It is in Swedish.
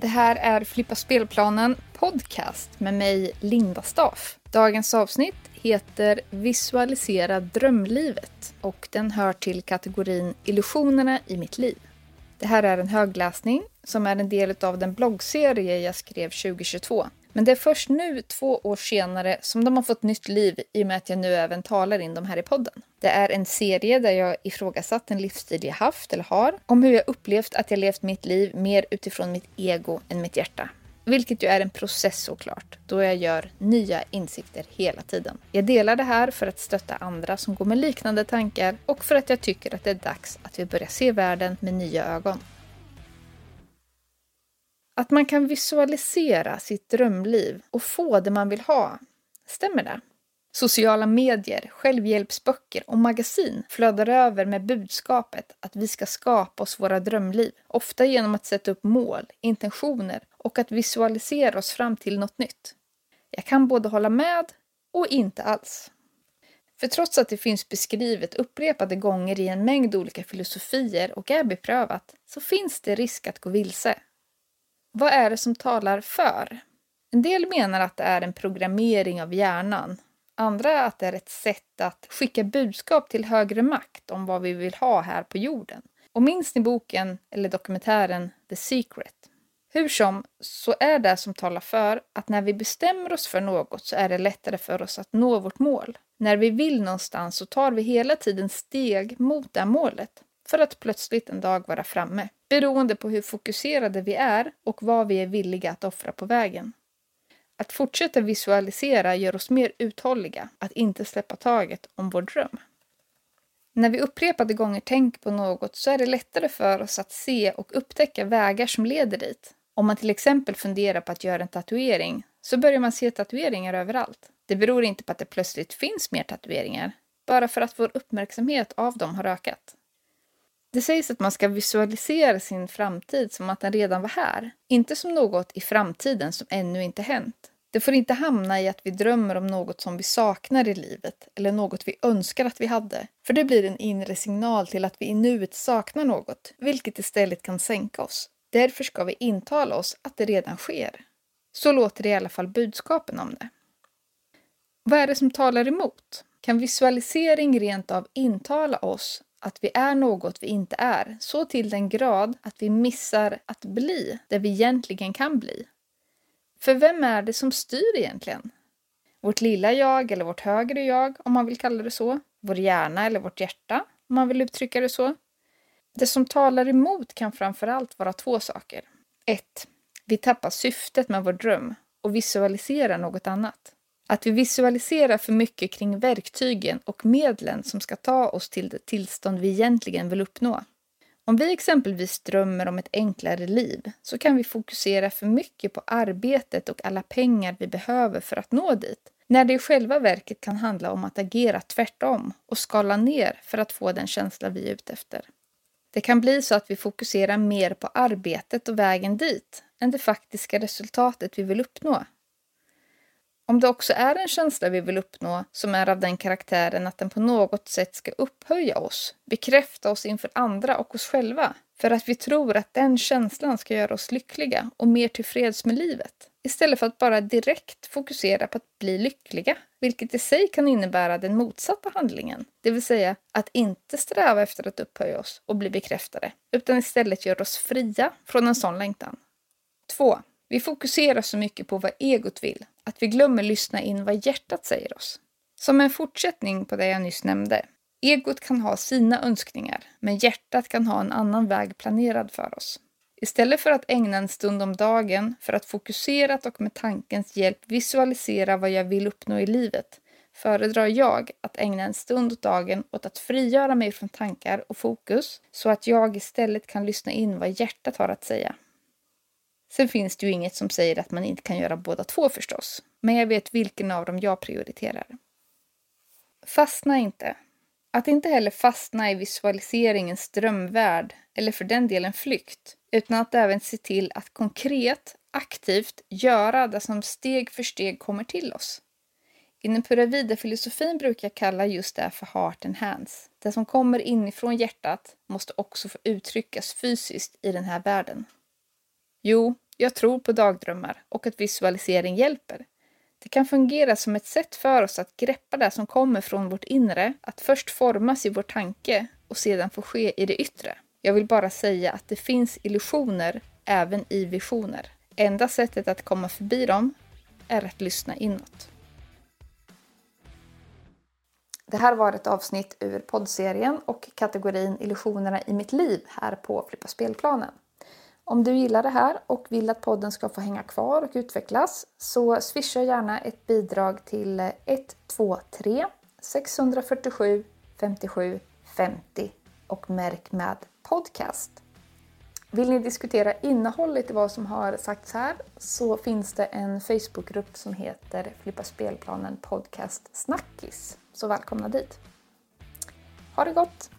Det här är Flippa spelplanen podcast med mig, Linda Staff. Dagens avsnitt heter Visualisera drömlivet och den hör till kategorin Illusionerna i mitt liv. Det här är en högläsning som är en del av den bloggserie jag skrev 2022. Men det är först nu, två år senare, som de har fått nytt liv i och med att jag nu även talar in dem här i podden. Det är en serie där jag ifrågasatt en livsstil jag haft eller har, om hur jag upplevt att jag levt mitt liv mer utifrån mitt ego än mitt hjärta. Vilket ju är en process såklart, då jag gör nya insikter hela tiden. Jag delar det här för att stötta andra som går med liknande tankar och för att jag tycker att det är dags att vi börjar se världen med nya ögon. Att man kan visualisera sitt drömliv och få det man vill ha. Stämmer det? Sociala medier, självhjälpsböcker och magasin flödar över med budskapet att vi ska skapa oss våra drömliv. Ofta genom att sätta upp mål, intentioner och att visualisera oss fram till något nytt. Jag kan både hålla med och inte alls. För trots att det finns beskrivet upprepade gånger i en mängd olika filosofier och är beprövat så finns det risk att gå vilse. Vad är det som talar för? En del menar att det är en programmering av hjärnan. Andra att det är ett sätt att skicka budskap till högre makt om vad vi vill ha här på jorden. Och minns ni boken eller dokumentären The Secret? Hur som, så är det som talar för att när vi bestämmer oss för något så är det lättare för oss att nå vårt mål. När vi vill någonstans så tar vi hela tiden steg mot det målet för att plötsligt en dag vara framme, beroende på hur fokuserade vi är och vad vi är villiga att offra på vägen. Att fortsätta visualisera gör oss mer uthålliga, att inte släppa taget om vår dröm. När vi upprepade gånger tänker på något så är det lättare för oss att se och upptäcka vägar som leder dit. Om man till exempel funderar på att göra en tatuering så börjar man se tatueringar överallt. Det beror inte på att det plötsligt finns mer tatueringar, bara för att vår uppmärksamhet av dem har ökat. Det sägs att man ska visualisera sin framtid som att den redan var här, inte som något i framtiden som ännu inte hänt. Det får inte hamna i att vi drömmer om något som vi saknar i livet eller något vi önskar att vi hade, för det blir en inre signal till att vi i nuet saknar något, vilket istället kan sänka oss. Därför ska vi intala oss att det redan sker. Så låter det i alla fall budskapen om det. Vad är det som talar emot? Kan visualisering rent av intala oss att vi är något vi inte är, så till den grad att vi missar att bli det vi egentligen kan bli. För vem är det som styr egentligen? Vårt lilla jag eller vårt högre jag, om man vill kalla det så. Vår hjärna eller vårt hjärta, om man vill uttrycka det så. Det som talar emot kan framförallt vara två saker. 1. Vi tappar syftet med vår dröm och visualiserar något annat. Att vi visualiserar för mycket kring verktygen och medlen som ska ta oss till det tillstånd vi egentligen vill uppnå. Om vi exempelvis drömmer om ett enklare liv så kan vi fokusera för mycket på arbetet och alla pengar vi behöver för att nå dit, när det i själva verket kan handla om att agera tvärtom och skala ner för att få den känsla vi är ute efter. Det kan bli så att vi fokuserar mer på arbetet och vägen dit än det faktiska resultatet vi vill uppnå. Om det också är en känsla vi vill uppnå som är av den karaktären att den på något sätt ska upphöja oss, bekräfta oss inför andra och oss själva, för att vi tror att den känslan ska göra oss lyckliga och mer tillfreds med livet, istället för att bara direkt fokusera på att bli lyckliga, vilket i sig kan innebära den motsatta handlingen, det vill säga att inte sträva efter att upphöja oss och bli bekräftade, utan istället göra oss fria från en sån längtan. 2. Vi fokuserar så mycket på vad egot vill att vi glömmer lyssna in vad hjärtat säger oss. Som en fortsättning på det jag nyss nämnde. Egot kan ha sina önskningar, men hjärtat kan ha en annan väg planerad för oss. Istället för att ägna en stund om dagen för att fokuserat och med tankens hjälp visualisera vad jag vill uppnå i livet föredrar jag att ägna en stund åt dagen åt att frigöra mig från tankar och fokus så att jag istället kan lyssna in vad hjärtat har att säga. Sen finns det ju inget som säger att man inte kan göra båda två förstås, men jag vet vilken av dem jag prioriterar. Fastna inte. Att inte heller fastna i visualiseringens drömvärld, eller för den delen flykt, utan att även se till att konkret, aktivt göra det som steg för steg kommer till oss. Inom Pura-Vida-filosofin brukar jag kalla just det för heart and hands. Det som kommer inifrån hjärtat måste också få uttryckas fysiskt i den här världen. Jo, Jag tror på dagdrömmar och att visualisering hjälper. Det kan fungera som ett sätt för oss att greppa det som kommer från vårt inre, att först formas i vår tanke och sedan få ske i det yttre. Jag vill bara säga att det finns illusioner även i visioner. Enda sättet att komma förbi dem är att lyssna inåt. Det här var ett avsnitt ur poddserien och kategorin Illusionerna i mitt liv här på Flippa spelplanen. Om du gillar det här och vill att podden ska få hänga kvar och utvecklas så swisha gärna ett bidrag till 123 647 57 50 och märk med podcast. Vill ni diskutera innehållet i vad som har sagts här så finns det en Facebookgrupp som heter Flippa spelplanen podcast Snackis. Så välkomna dit! Ha det gott!